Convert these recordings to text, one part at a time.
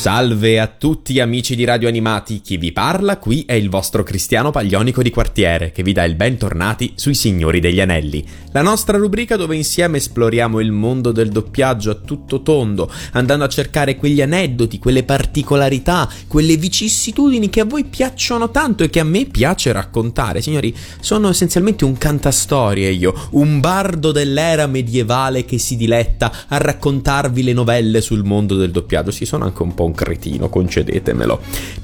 Salve a tutti amici di Radio Animati, chi vi parla qui è il vostro Cristiano Paglionico di quartiere che vi dà il bentornati sui Signori degli Anelli, la nostra rubrica dove insieme esploriamo il mondo del doppiaggio a tutto tondo, andando a cercare quegli aneddoti, quelle particolarità, quelle vicissitudini che a voi piacciono tanto e che a me piace raccontare. Signori, sono essenzialmente un cantastorie io, un bardo dell'era medievale che si diletta a raccontarvi le novelle sul mondo del doppiaggio. Sì, sono anche un po' un cretino, concedetemelo.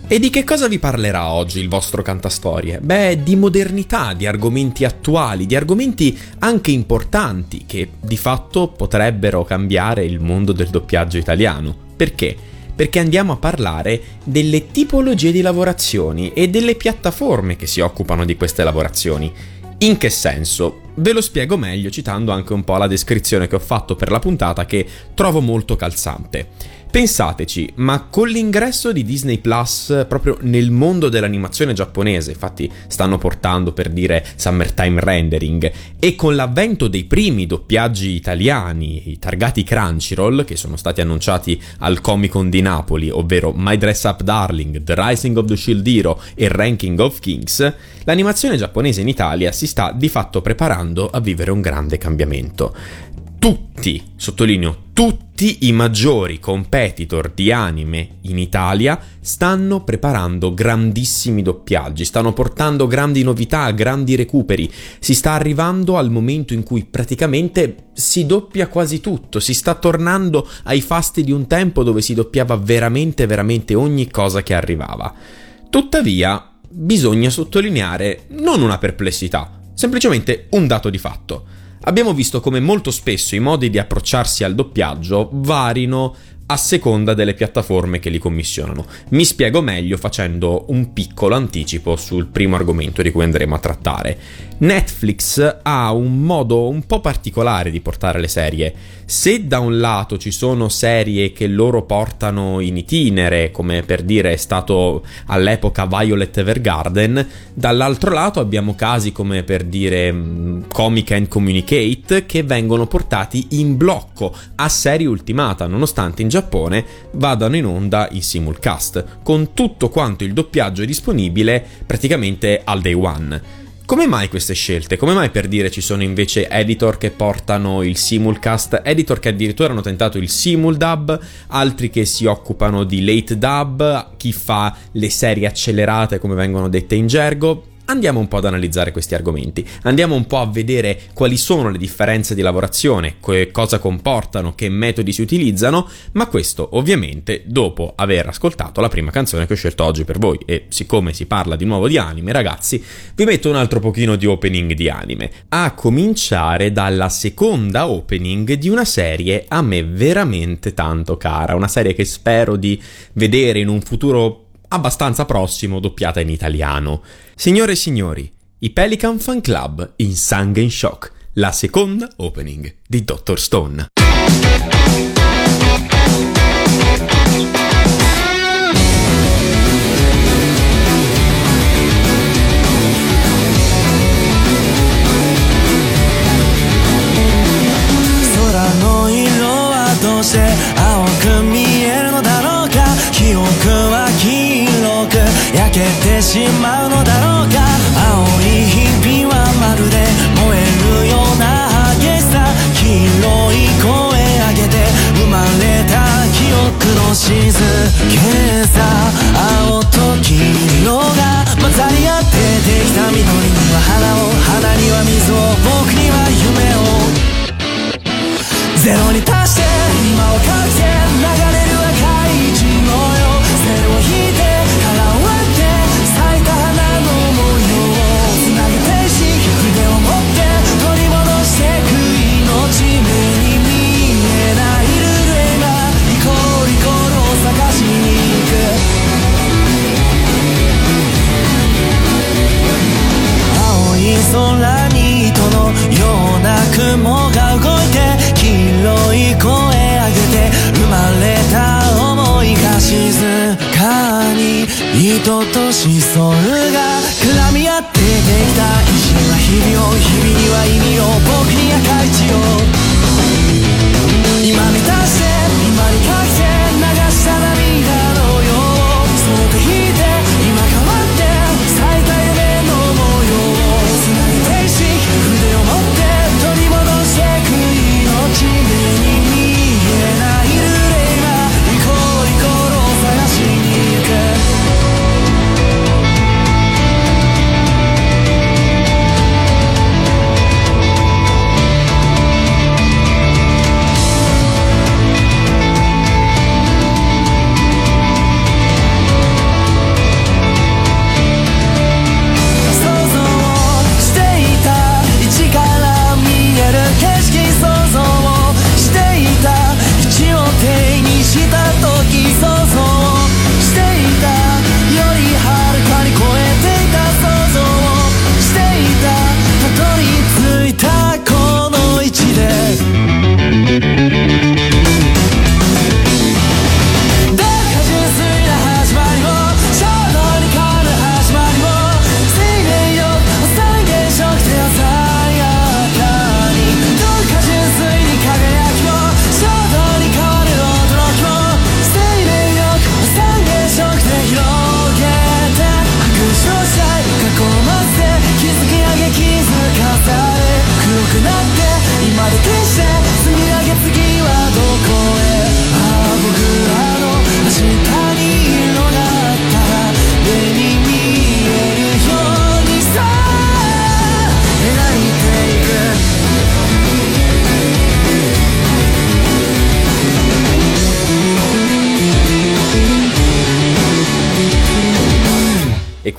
E di che cosa vi parlerà oggi il vostro cantastorie? Beh, di modernità, di argomenti attuali, di argomenti anche importanti che di fatto potrebbero cambiare il mondo del doppiaggio italiano. Perché? Perché andiamo a parlare delle tipologie di lavorazioni e delle piattaforme che si occupano di queste lavorazioni. In che senso? Ve lo spiego meglio citando anche un po' la descrizione che ho fatto per la puntata che trovo molto calzante. Pensateci, ma con l'ingresso di Disney Plus proprio nel mondo dell'animazione giapponese, infatti stanno portando per dire Summertime Rendering, e con l'avvento dei primi doppiaggi italiani, i targati Crunchyroll, che sono stati annunciati al Comic Con di Napoli, ovvero My Dress Up Darling, The Rising of the Shield Hero e Ranking of Kings, l'animazione giapponese in Italia si sta di fatto preparando a vivere un grande cambiamento tutti, sottolineo, tutti i maggiori competitor di anime in Italia stanno preparando grandissimi doppiaggi, stanno portando grandi novità, grandi recuperi. Si sta arrivando al momento in cui praticamente si doppia quasi tutto, si sta tornando ai fasti di un tempo dove si doppiava veramente, veramente ogni cosa che arrivava. Tuttavia, bisogna sottolineare non una perplessità, semplicemente un dato di fatto abbiamo visto come molto spesso i modi di approcciarsi al doppiaggio varino a seconda delle piattaforme che li commissionano. Mi spiego meglio facendo un piccolo anticipo sul primo argomento di cui andremo a trattare. Netflix ha un modo un po' particolare di portare le serie. Se da un lato ci sono serie che loro portano in itinere, come per dire è stato all'epoca Violet Evergarden, dall'altro lato abbiamo casi come per dire mm, Comic and Communicate che vengono portati in blocco a serie ultimata, nonostante in Giappone vadano in onda in simulcast, con tutto quanto il doppiaggio disponibile praticamente al day one. Come mai queste scelte? Come mai per dire ci sono invece editor che portano il simulcast, editor che addirittura hanno tentato il simuldub, altri che si occupano di late dub, chi fa le serie accelerate come vengono dette in gergo? Andiamo un po' ad analizzare questi argomenti, andiamo un po' a vedere quali sono le differenze di lavorazione, che cosa comportano, che metodi si utilizzano, ma questo ovviamente dopo aver ascoltato la prima canzone che ho scelto oggi per voi. E siccome si parla di nuovo di anime ragazzi, vi metto un altro pochino di opening di anime, a cominciare dalla seconda opening di una serie a me veramente tanto cara, una serie che spero di vedere in un futuro abbastanza prossimo doppiata in italiano. Signore e signori, i Pelican Fan Club in Sangue in Shock, la seconda opening di Dr. Stone. どけてしまうのだろうか。青い日々はまるで燃えるような激しさ。黄色い声上げて生まれた記憶の静けさ。青と黄色が混ざり合ってできた緑には花を。花には水を僕には夢を。ゼロに達して今をかけて流れな雲が動いて黄色い声上げて生まれた想いが静かに糸とシソル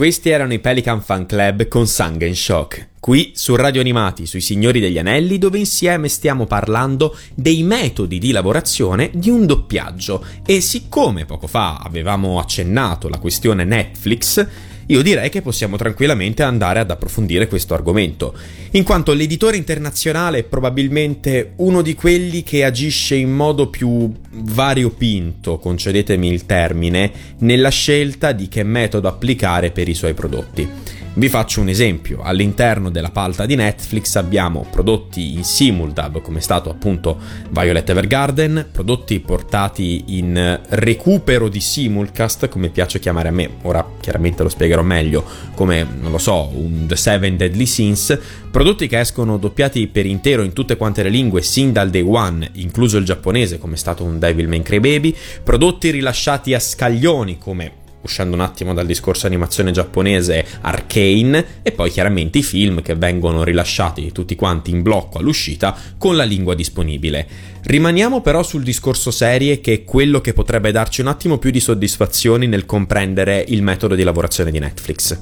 questi erano i Pelican Fan Club con Sangen Shock. Qui su Radio Animati sui Signori degli Anelli, dove insieme stiamo parlando dei metodi di lavorazione di un doppiaggio. E siccome poco fa avevamo accennato la questione Netflix, io direi che possiamo tranquillamente andare ad approfondire questo argomento, in quanto l'editore internazionale è probabilmente uno di quelli che agisce in modo più variopinto, concedetemi il termine, nella scelta di che metodo applicare per i suoi prodotti. Vi faccio un esempio, all'interno della palta di Netflix abbiamo prodotti in simuldub come è stato appunto Violet Evergarden, prodotti portati in recupero di simulcast come piace chiamare a me, ora chiaramente lo spiegherò meglio, come non lo so, un The Seven Deadly Sins, prodotti che escono doppiati per intero in tutte quante le lingue sin dal day one, incluso il giapponese come è stato un Devil May Cry Baby, prodotti rilasciati a scaglioni come uscendo un attimo dal discorso animazione giapponese Arcane e poi chiaramente i film che vengono rilasciati tutti quanti in blocco all'uscita con la lingua disponibile. Rimaniamo però sul discorso serie che è quello che potrebbe darci un attimo più di soddisfazioni nel comprendere il metodo di lavorazione di Netflix.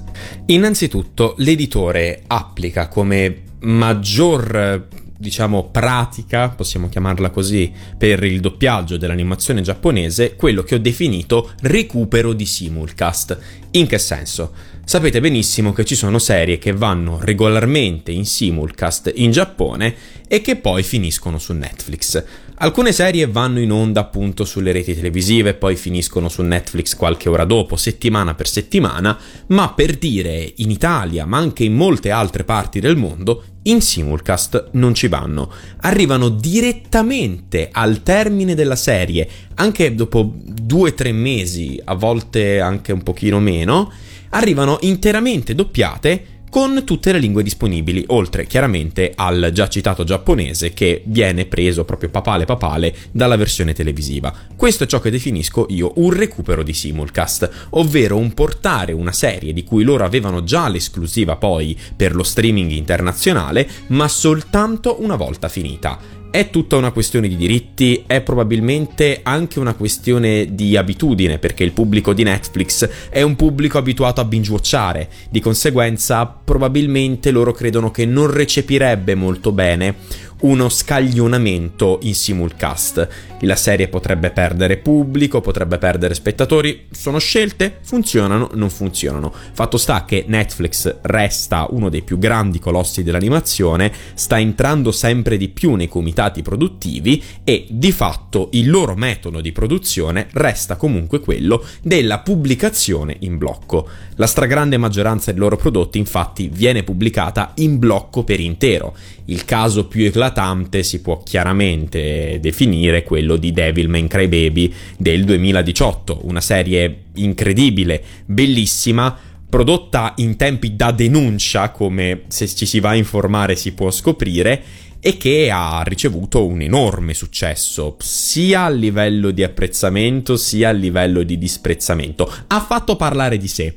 Innanzitutto l'editore applica come maggior diciamo pratica, possiamo chiamarla così, per il doppiaggio dell'animazione giapponese, quello che ho definito recupero di simulcast. In che senso? Sapete benissimo che ci sono serie che vanno regolarmente in simulcast in Giappone e che poi finiscono su Netflix. Alcune serie vanno in onda appunto sulle reti televisive poi finiscono su Netflix qualche ora dopo, settimana per settimana, ma per dire in Italia, ma anche in molte altre parti del mondo, in simulcast non ci vanno. Arrivano direttamente al termine della serie, anche dopo due o tre mesi, a volte anche un pochino meno, arrivano interamente doppiate con tutte le lingue disponibili, oltre chiaramente al già citato giapponese che viene preso proprio papale papale dalla versione televisiva. Questo è ciò che definisco io un recupero di simulcast, ovvero un portare una serie di cui loro avevano già l'esclusiva poi per lo streaming internazionale, ma soltanto una volta finita. È tutta una questione di diritti, è probabilmente anche una questione di abitudine, perché il pubblico di Netflix è un pubblico abituato a binge-watchare, di conseguenza probabilmente loro credono che non recepirebbe molto bene uno scaglionamento in simulcast. La serie potrebbe perdere pubblico, potrebbe perdere spettatori, sono scelte, funzionano, non funzionano. Fatto sta che Netflix resta uno dei più grandi colossi dell'animazione, sta entrando sempre di più nei comitati produttivi e di fatto il loro metodo di produzione resta comunque quello della pubblicazione in blocco. La stragrande maggioranza dei loro prodotti infatti viene pubblicata in blocco per intero. Il caso più eclatante si può chiaramente definire quello di Devilman Crybaby del 2018, una serie incredibile, bellissima, prodotta in tempi da denuncia, come se ci si va a informare si può scoprire, e che ha ricevuto un enorme successo, sia a livello di apprezzamento sia a livello di disprezzamento. Ha fatto parlare di sé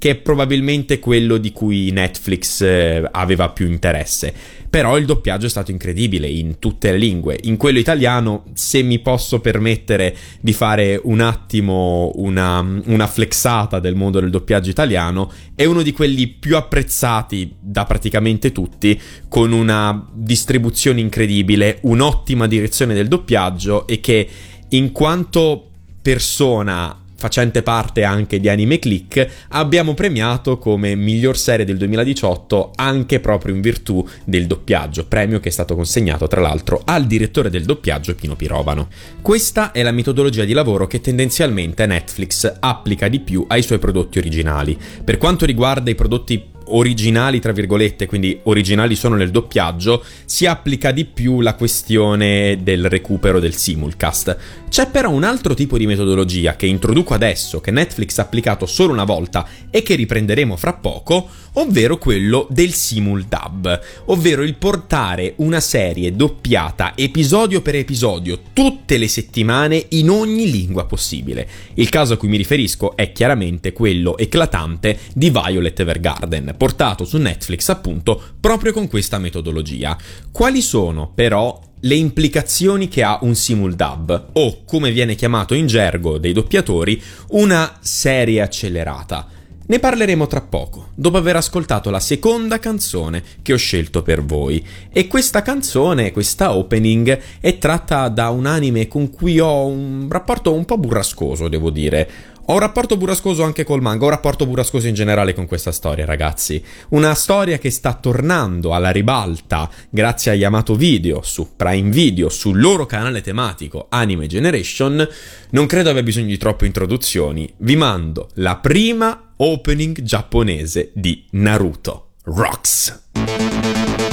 che è probabilmente quello di cui Netflix eh, aveva più interesse. Però il doppiaggio è stato incredibile in tutte le lingue. In quello italiano, se mi posso permettere di fare un attimo una, una flexata del mondo del doppiaggio italiano, è uno di quelli più apprezzati da praticamente tutti, con una distribuzione incredibile, un'ottima direzione del doppiaggio e che in quanto persona facente parte anche di Anime Click, abbiamo premiato come miglior serie del 2018 anche proprio in virtù del doppiaggio, premio che è stato consegnato tra l'altro al direttore del doppiaggio Pino Pirovano. Questa è la metodologia di lavoro che tendenzialmente Netflix applica di più ai suoi prodotti originali. Per quanto riguarda i prodotti originali, tra virgolette, quindi originali sono nel doppiaggio, si applica di più la questione del recupero del simulcast. C'è però un altro tipo di metodologia che introduco adesso, che Netflix ha applicato solo una volta e che riprenderemo fra poco, ovvero quello del simuldub, ovvero il portare una serie doppiata episodio per episodio tutte le settimane in ogni lingua possibile. Il caso a cui mi riferisco è chiaramente quello eclatante di Violet Evergarden, portato su Netflix appunto proprio con questa metodologia. Quali sono però le implicazioni che ha un simuldub o, come viene chiamato in gergo dei doppiatori, una serie accelerata. Ne parleremo tra poco, dopo aver ascoltato la seconda canzone che ho scelto per voi. E questa canzone, questa opening, è tratta da un anime con cui ho un rapporto un po' burrascoso, devo dire. Ho un rapporto burrascoso anche col manga, ho un rapporto burrascoso in generale con questa storia, ragazzi. Una storia che sta tornando alla ribalta grazie a Yamato Video su Prime Video, sul loro canale tematico Anime Generation. Non credo abbia bisogno di troppe introduzioni. Vi mando la prima opening giapponese di Naruto. Rocks!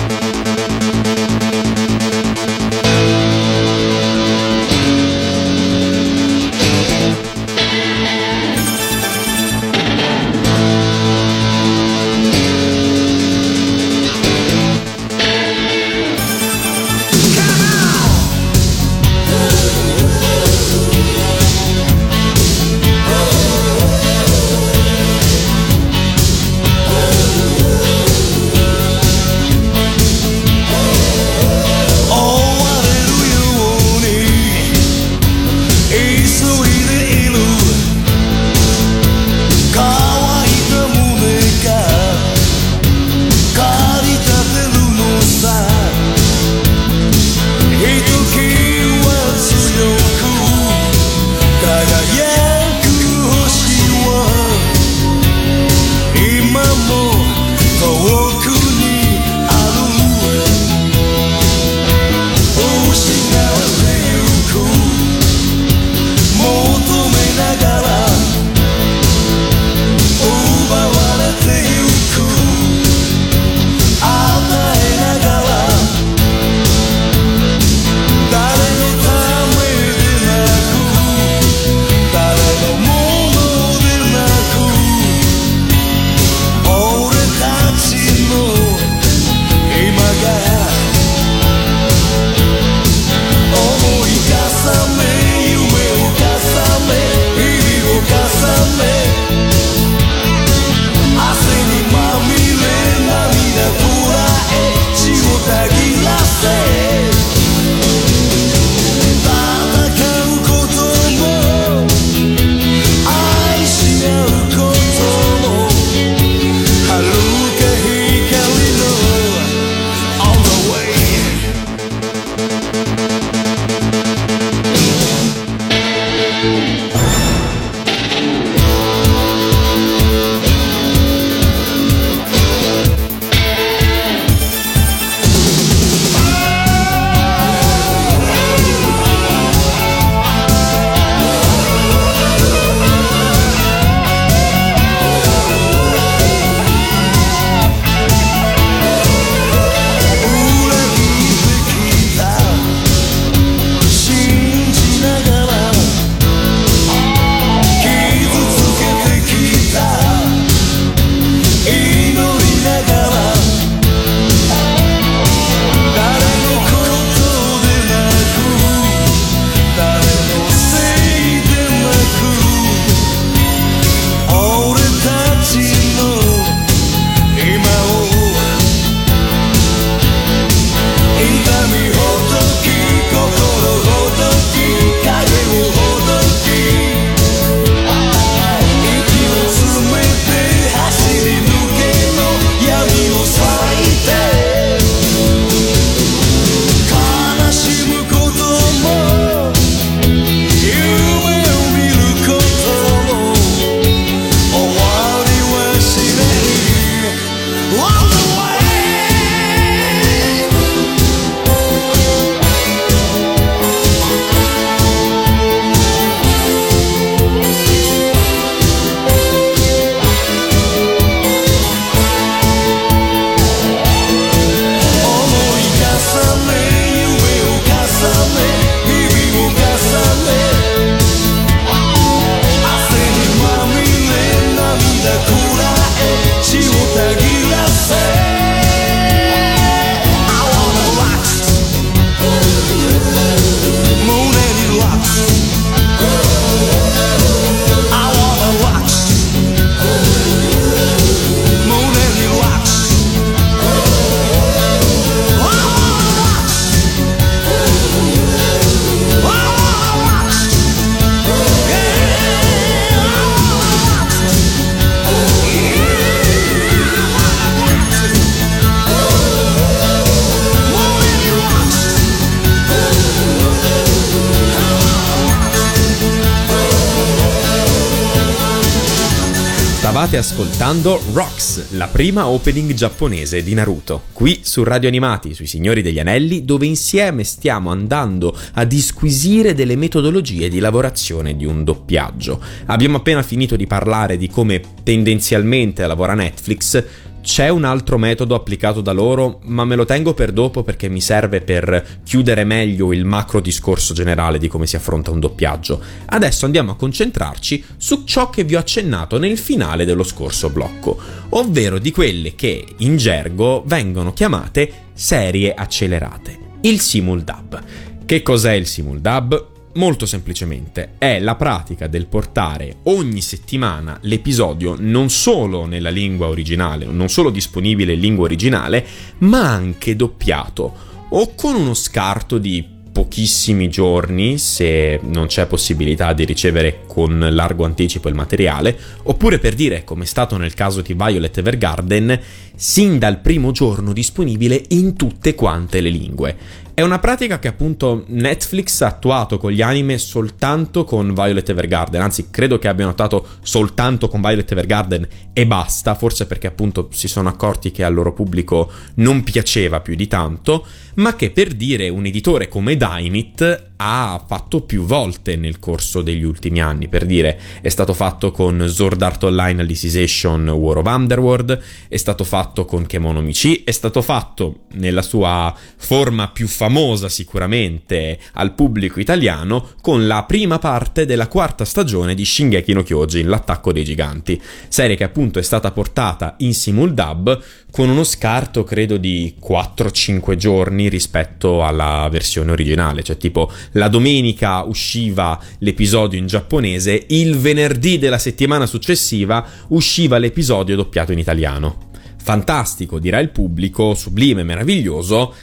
Stavate ascoltando Rocks, la prima opening giapponese di Naruto, qui su Radio Animati, sui Signori degli Anelli, dove insieme stiamo andando a disquisire delle metodologie di lavorazione di un doppiaggio. Abbiamo appena finito di parlare di come tendenzialmente lavora Netflix, c'è un altro metodo applicato da loro, ma me lo tengo per dopo perché mi serve per chiudere meglio il macro discorso generale di come si affronta un doppiaggio. Adesso andiamo a concentrarci su ciò che vi ho accennato nel finale dello scorso blocco, ovvero di quelle che in gergo vengono chiamate serie accelerate, il simuldub. Che cos'è il simuldub? Molto semplicemente, è la pratica del portare ogni settimana l'episodio non solo nella lingua originale, non solo disponibile in lingua originale, ma anche doppiato o con uno scarto di pochissimi giorni se non c'è possibilità di ricevere con largo anticipo il materiale, oppure per dire, come è stato nel caso di Violet Evergarden, sin dal primo giorno disponibile in tutte quante le lingue. È una pratica che appunto Netflix ha attuato con gli anime soltanto con Violet Evergarden, anzi credo che abbiano notato soltanto con Violet Evergarden e basta, forse perché appunto si sono accorti che al loro pubblico non piaceva più di tanto, ma che per dire un editore come Dynit ha fatto più volte nel corso degli ultimi anni, per dire è stato fatto con Sword Art Online Alicization War of Underworld, è stato fatto con Kemono Michi, è stato fatto nella sua forma più famosa sicuramente al pubblico italiano con la prima parte della quarta stagione di Shingeki no Kyojin, l'attacco dei giganti, serie che appunto è stata portata in simuldub con uno scarto credo di 4-5 giorni rispetto alla versione originale, cioè tipo la domenica usciva l'episodio in giapponese, il venerdì della settimana successiva usciva l'episodio doppiato in italiano. Fantastico, dirà il pubblico, sublime, meraviglioso.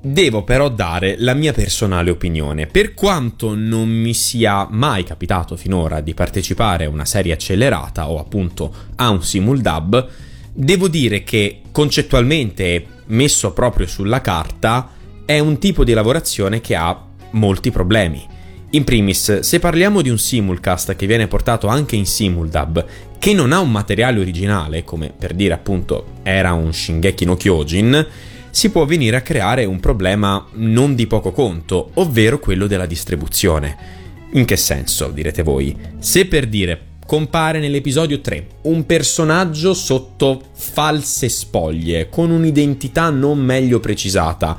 Devo però dare la mia personale opinione. Per quanto non mi sia mai capitato finora di partecipare a una serie accelerata o appunto a un simuldub, devo dire che concettualmente messo proprio sulla carta è un tipo di lavorazione che ha molti problemi. In primis, se parliamo di un simulcast che viene portato anche in simuldub, che non ha un materiale originale, come per dire appunto era un Shingeki no Kyojin, si può venire a creare un problema non di poco conto, ovvero quello della distribuzione. In che senso, direte voi? Se per dire compare nell'episodio 3 un personaggio sotto false spoglie, con un'identità non meglio precisata,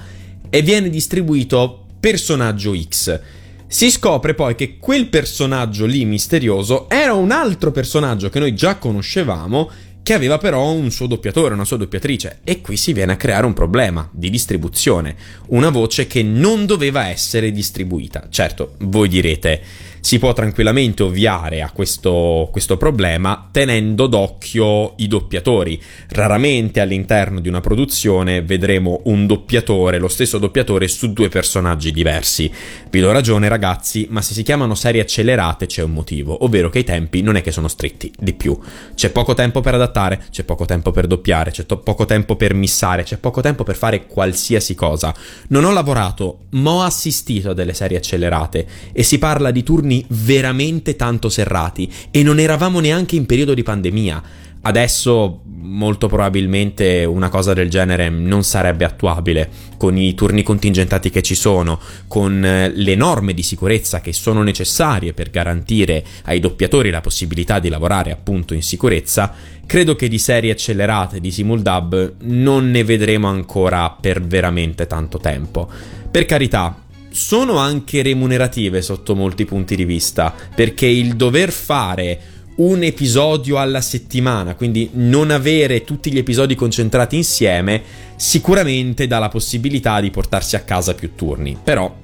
e viene distribuito personaggio X. Si scopre poi che quel personaggio lì misterioso era un altro personaggio che noi già conoscevamo, che aveva però un suo doppiatore, una sua doppiatrice, e qui si viene a creare un problema di distribuzione, una voce che non doveva essere distribuita. Certo, voi direte, si può tranquillamente ovviare a questo, questo problema tenendo d'occhio i doppiatori. Raramente all'interno di una produzione vedremo un doppiatore, lo stesso doppiatore, su due personaggi diversi. Vi do ragione ragazzi, ma se si chiamano serie accelerate c'è un motivo, ovvero che i tempi non è che sono stretti, di più. C'è poco tempo per adattare, c'è poco tempo per doppiare, c'è to- poco tempo per missare, c'è poco tempo per fare qualsiasi cosa. Non ho lavorato, ma ho assistito a delle serie accelerate e si parla di turni turni veramente tanto serrati e non eravamo neanche in periodo di pandemia. Adesso molto probabilmente una cosa del genere non sarebbe attuabile con i turni contingentati che ci sono, con eh, le norme di sicurezza che sono necessarie per garantire ai doppiatori la possibilità di lavorare appunto in sicurezza. Credo che di serie accelerate di Simuldub non ne vedremo ancora per veramente tanto tempo. Per carità, sono anche remunerative sotto molti punti di vista, perché il dover fare un episodio alla settimana, quindi non avere tutti gli episodi concentrati insieme, sicuramente dà la possibilità di portarsi a casa più turni. Però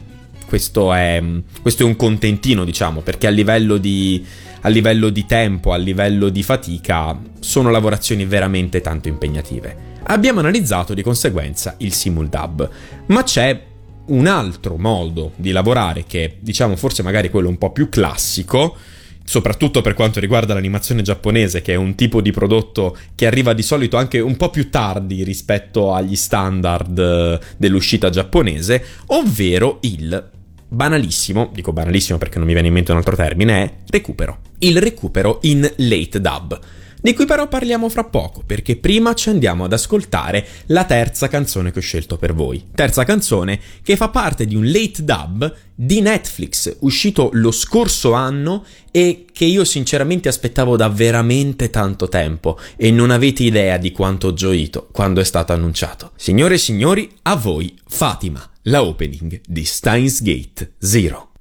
questo è, questo è un contentino, diciamo, perché a livello, di, a livello di tempo, a livello di fatica, sono lavorazioni veramente tanto impegnative. Abbiamo analizzato di conseguenza il simuldub, ma c'è un altro modo di lavorare che diciamo forse magari quello un po' più classico, soprattutto per quanto riguarda l'animazione giapponese, che è un tipo di prodotto che arriva di solito anche un po' più tardi rispetto agli standard eh, dell'uscita giapponese, ovvero il banalissimo, dico banalissimo perché non mi viene in mente un altro termine, è recupero. Il recupero in late dub. Di cui però parliamo fra poco, perché prima ci andiamo ad ascoltare la terza canzone che ho scelto per voi. Terza canzone che fa parte di un late dub di Netflix, uscito lo scorso anno e che io sinceramente aspettavo da veramente tanto tempo e non avete idea di quanto ho gioito quando è stato annunciato. Signore e signori, a voi Fatima, la opening di Steins Gate Zero.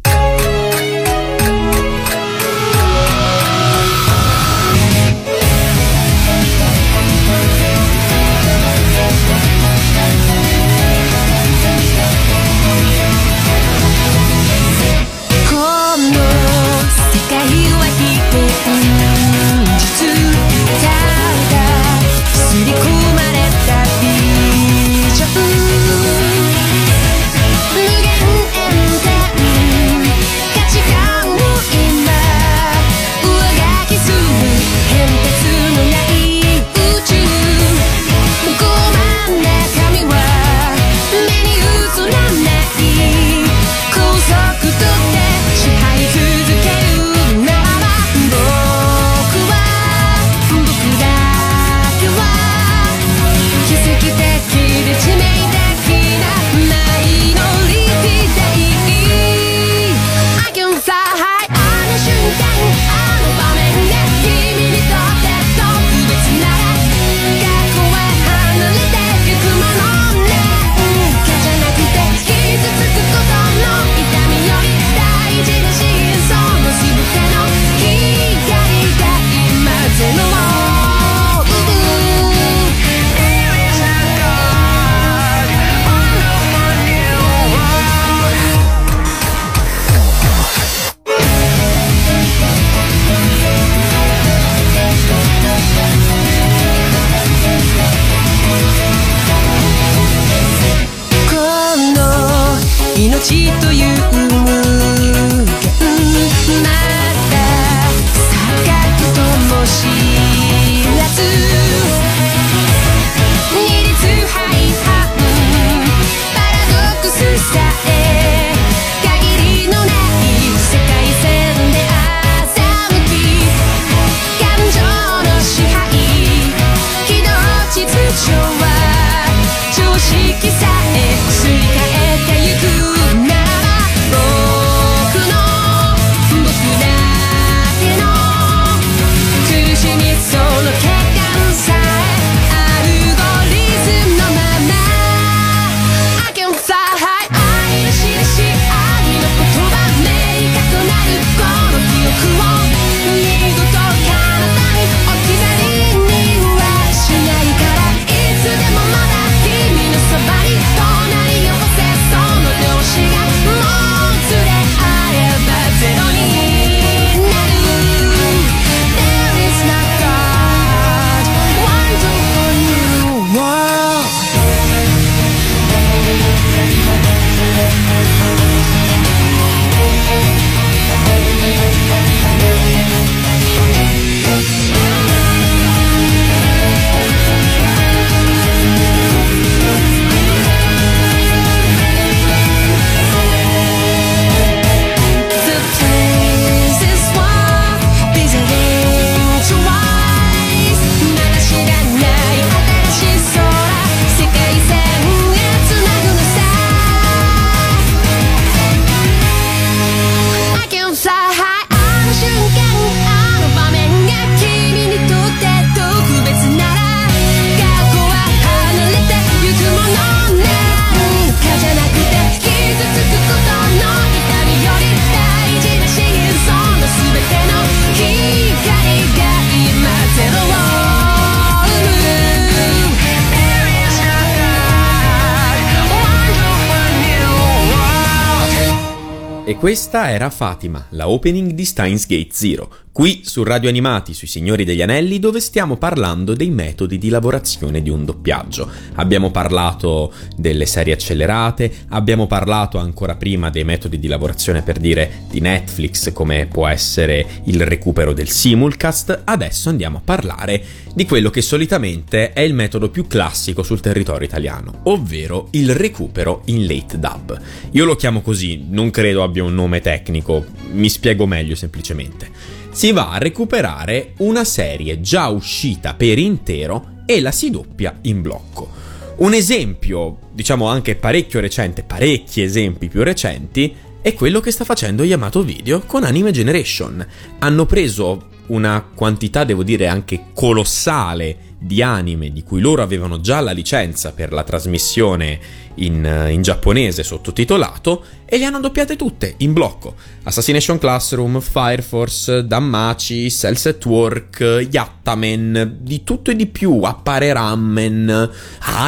Questa era Fatima, la opening di Steins Gate Zero, qui su Radio Animati sui Signori degli Anelli dove stiamo parlando dei metodi di lavorazione di un doppiaggio. Abbiamo parlato delle serie accelerate, abbiamo parlato ancora prima dei metodi di lavorazione per dire di Netflix come può essere il recupero del simulcast, adesso andiamo a parlare di quello che solitamente è il metodo più classico sul territorio italiano, ovvero il recupero in late dub. Io lo chiamo così, non credo abbia un nome tecnico, mi spiego meglio semplicemente. Si va a recuperare una serie già uscita per intero e la si doppia in blocco. Un esempio, diciamo anche parecchio recente, parecchi esempi più recenti, è quello che sta facendo Yamato Video con Anime Generation. Hanno preso una quantità, devo dire, anche colossale di anime di cui loro avevano già la licenza per la trasmissione in, in, giapponese sottotitolato e le hanno doppiate tutte in blocco. Assassination Classroom, Fire Force, Dammachi, Cells at Work, Yattamen, di tutto e di più, appare Ramen,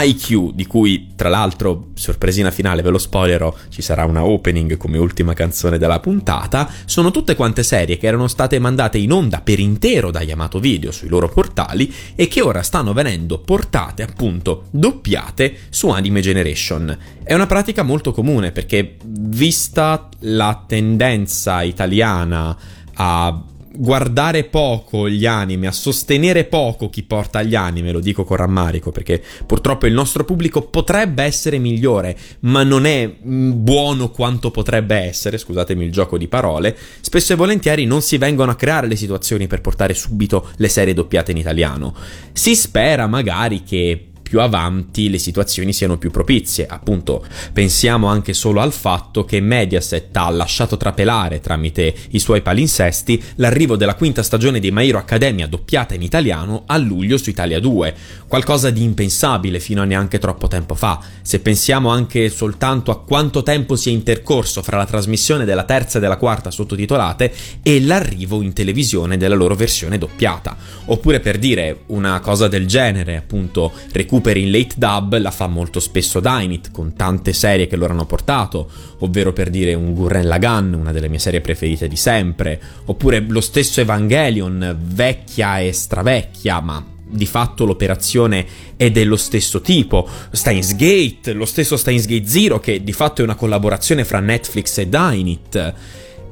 IQ, di cui tra l'altro, sorpresina finale, ve lo spoilerò, ci sarà una opening come ultima canzone della puntata, sono tutte quante serie che erano state mandate in onda per intero da Yamato Video sui loro portali e che ora stanno venendo portate appunto doppiate su Anime Generation. È una pratica molto comune perché vista la tendenza italiana a guardare poco gli anime, a sostenere poco chi porta gli anime, lo dico con rammarico perché purtroppo il nostro pubblico potrebbe essere migliore, ma non è mm, buono quanto potrebbe essere, scusatemi il gioco di parole, spesso e volentieri non si vengono a creare le situazioni per portare subito le serie doppiate in italiano. Si spera magari che più avanti le situazioni siano più propizie. Appunto, pensiamo anche solo al fatto che Mediaset ha lasciato trapelare tramite i suoi palinsesti l'arrivo della quinta stagione di My Hero Academia doppiata in italiano a luglio su Italia 2, qualcosa di impensabile fino a neanche troppo tempo fa. Se pensiamo anche soltanto a quanto tempo si è intercorso fra la trasmissione della terza e della quarta sottotitolate e l'arrivo in televisione della loro versione doppiata. Oppure per dire una cosa del genere, appunto, recupero recuperi in late dub la fa molto spesso Dynit, con tante serie che loro hanno portato, ovvero per dire un Gurren Lagann, una delle mie serie preferite di sempre, oppure lo stesso Evangelion, vecchia e stravecchia, ma di fatto l'operazione è dello stesso tipo. Steins Gate, lo stesso Steins Gate Zero, che di fatto è una collaborazione fra Netflix e Dynit.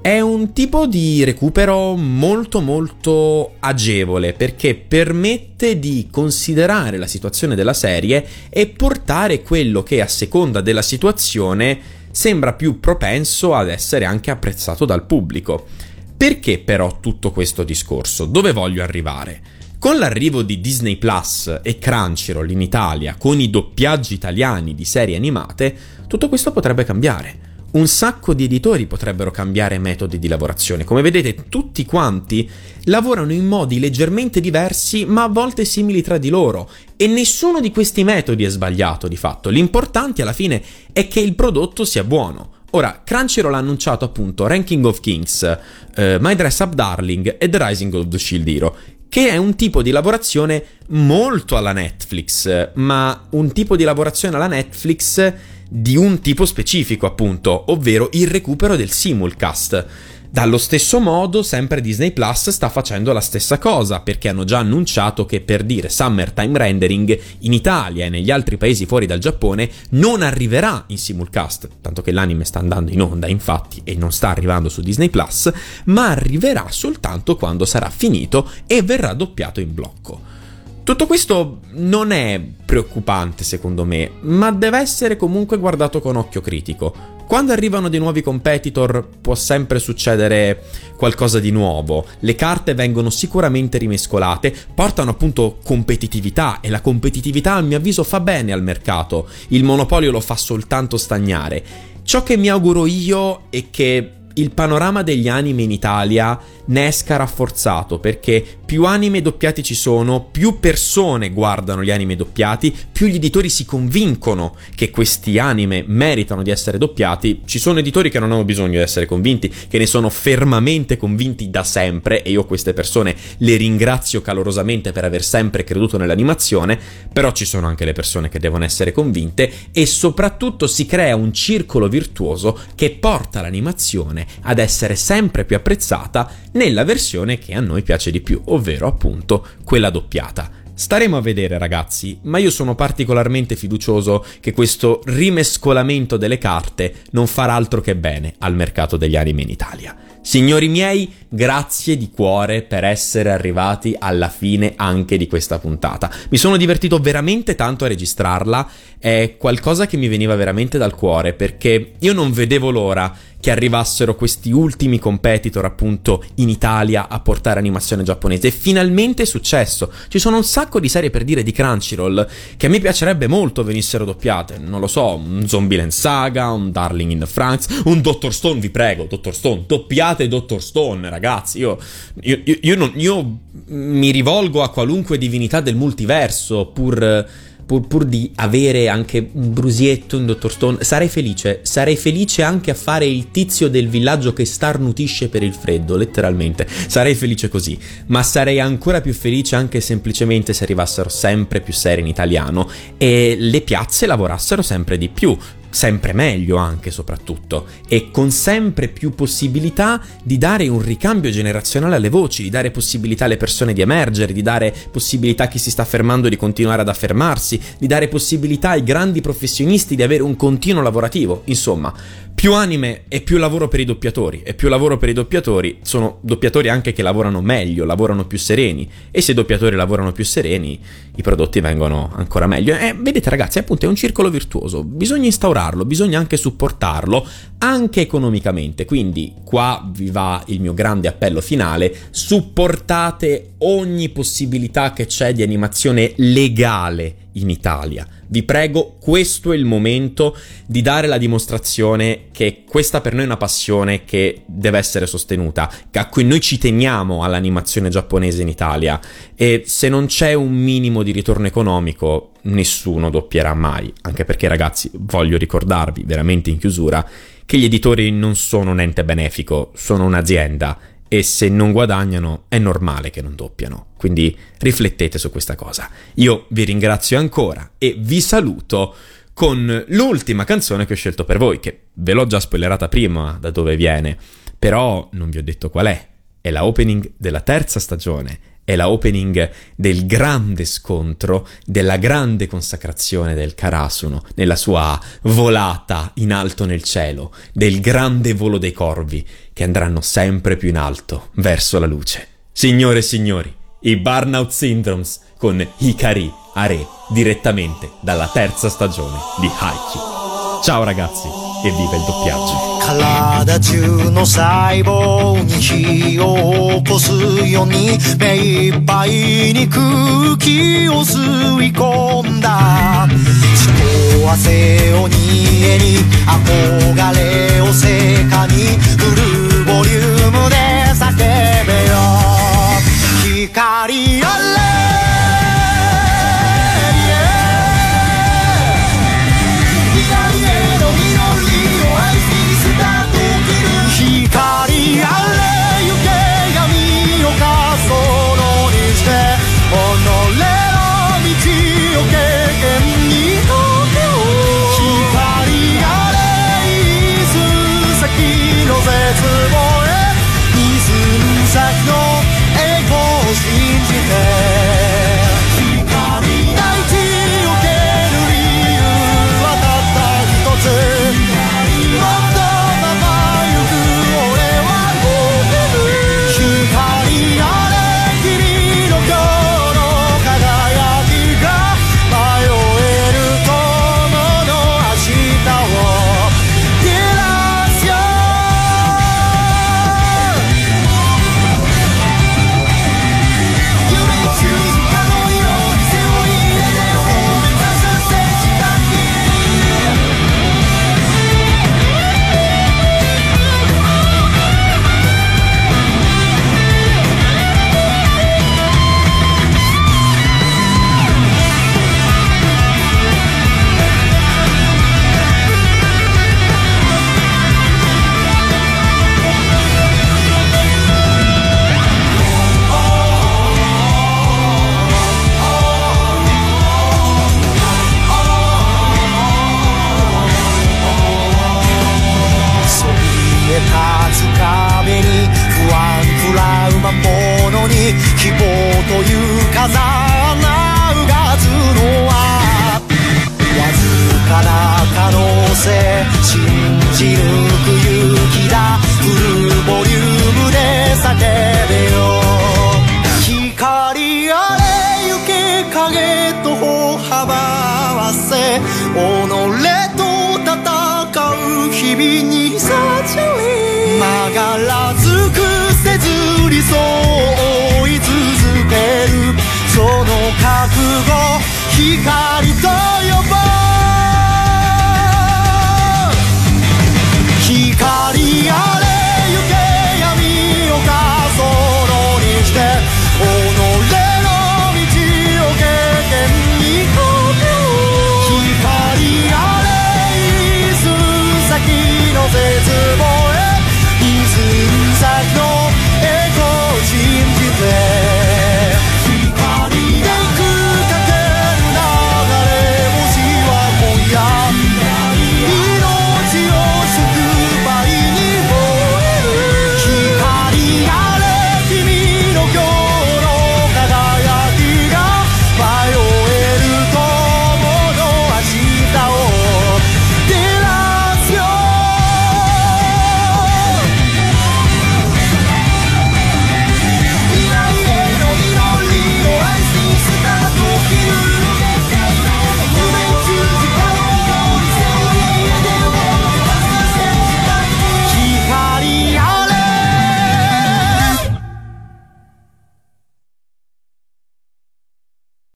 È un tipo di recupero molto molto agevole perché permette di considerare la situazione della serie e portare quello che a seconda della situazione sembra più propenso ad essere anche apprezzato dal pubblico. Perché però tutto questo discorso? Dove voglio arrivare? Con l'arrivo di Disney Plus e Crunchyroll in Italia, con i doppiaggi italiani di serie animate, tutto questo potrebbe cambiare un sacco di editori potrebbero cambiare metodi di lavorazione. Come vedete, tutti quanti lavorano in modi leggermente diversi, ma a volte simili tra di loro. E nessuno di questi metodi è sbagliato, di fatto. L'importante alla fine è che il prodotto sia buono. Ora, Crunchyroll ha annunciato appunto Ranking of Kings, uh, My Dress Up Darling e The Rising of the Shield Hero, che è un tipo di lavorazione molto alla Netflix, ma un tipo di lavorazione alla Netflix di un tipo specifico, appunto, ovvero il recupero del simulcast. Dallo stesso modo, sempre Disney Plus sta facendo la stessa cosa, perché hanno già annunciato che per dire Summertime Rendering in Italia e negli altri paesi fuori dal Giappone non arriverà in simulcast, tanto che l'anime sta andando in onda infatti e non sta arrivando su Disney Plus, ma arriverà soltanto quando sarà finito e verrà doppiato in blocco. Tutto questo non è preoccupante secondo me, ma deve essere comunque guardato con occhio critico. Quando arrivano dei nuovi competitor può sempre succedere qualcosa di nuovo, le carte vengono sicuramente rimescolate, portano appunto competitività e la competitività a mio avviso fa bene al mercato, il monopolio lo fa soltanto stagnare. Ciò che mi auguro io è che il panorama degli anime in Italia ne esca rafforzato perché più anime doppiati ci sono, più persone guardano gli anime doppiati, più gli editori si convincono che questi anime meritano di essere doppiati. Ci sono editori che non hanno bisogno di essere convinti, che ne sono fermamente convinti da sempre e io queste persone le ringrazio calorosamente per aver sempre creduto nell'animazione, però ci sono anche le persone che devono essere convinte e soprattutto si crea un circolo virtuoso che porta l'animazione ad essere sempre più apprezzata nella versione che a noi piace di più, ovvero appunto quella doppiata. Staremo a vedere ragazzi, ma io sono particolarmente fiducioso che questo rimescolamento delle carte non farà altro che bene al mercato degli anime in Italia. Signori miei, grazie di cuore per essere arrivati alla fine anche di questa puntata. Mi sono divertito veramente tanto a registrarla, è qualcosa che mi veniva veramente dal cuore perché io non vedevo l'ora che arrivassero questi ultimi competitor appunto in Italia a portare animazione giapponese e finalmente è successo. Ci sono un sacco di serie per dire di Crunchyroll che a me piacerebbe molto venissero doppiate, non lo so, un Zombieland Saga, un Darling in the Franks, un Dr. Stone, vi prego, Dr. Stone, doppiate Dr. Stone, ragazzi, io, io, io, non, io mi rivolgo a qualunque divinità del multiverso pur pur, pur, di avere anche un brusietto in Dottor Stone, sarei felice. Sarei felice anche a fare il tizio del villaggio che starnutisce per il freddo, letteralmente. Sarei felice così. Ma sarei ancora più felice anche semplicemente se arrivassero sempre più serie in italiano e le piazze lavorassero sempre di più sempre meglio anche soprattutto, e con sempre più possibilità di dare un ricambio generazionale alle voci, di dare possibilità alle persone di emergere, di dare possibilità a chi si sta fermando di continuare ad affermarsi, di dare possibilità ai grandi professionisti di avere un continuo lavorativo, insomma, più anime e più lavoro per i doppiatori, e più lavoro per i doppiatori sono doppiatori anche che lavorano meglio, lavorano più sereni, e se i doppiatori lavorano più sereni, i prodotti vengono ancora meglio. E vedete ragazzi, appunto è un circolo virtuoso, bisogna instaurarlo, bisogna anche supportarlo, anche economicamente, quindi qua vi va il mio grande appello finale, supportate ogni possibilità che c'è di animazione legale in Italia. Vi prego, questo è il momento di dare la dimostrazione che questa per noi è una passione che deve essere sostenuta, a cui noi ci teniamo all'animazione giapponese in Italia. E se non c'è un minimo di ritorno economico nessuno doppierà mai, anche perché ragazzi voglio ricordarvi veramente in chiusura che gli editori non sono un ente benefico, sono un'azienda e se non guadagnano è normale che non doppiano. Quindi riflettete su questa cosa. Io vi ringrazio ancora e vi saluto con l'ultima canzone che ho scelto per voi, che ve l'ho già spoilerata prima da dove viene, però non vi ho detto qual è. È la opening della terza stagione è la opening del grande scontro, della grande consacrazione del Karasuno nella sua volata in alto nel cielo, del grande volo dei corvi che andranno sempre più in alto verso la luce. Signore e signori, i Burnout Syndromes con Hikari Are direttamente dalla terza stagione di Haikyuu. Ciao ragazzi! e viva il doppiaggio 体中の細胞に火を起こすように目いっぱいに空気を吸い込んだ血と汗を逃げに憧れを成果に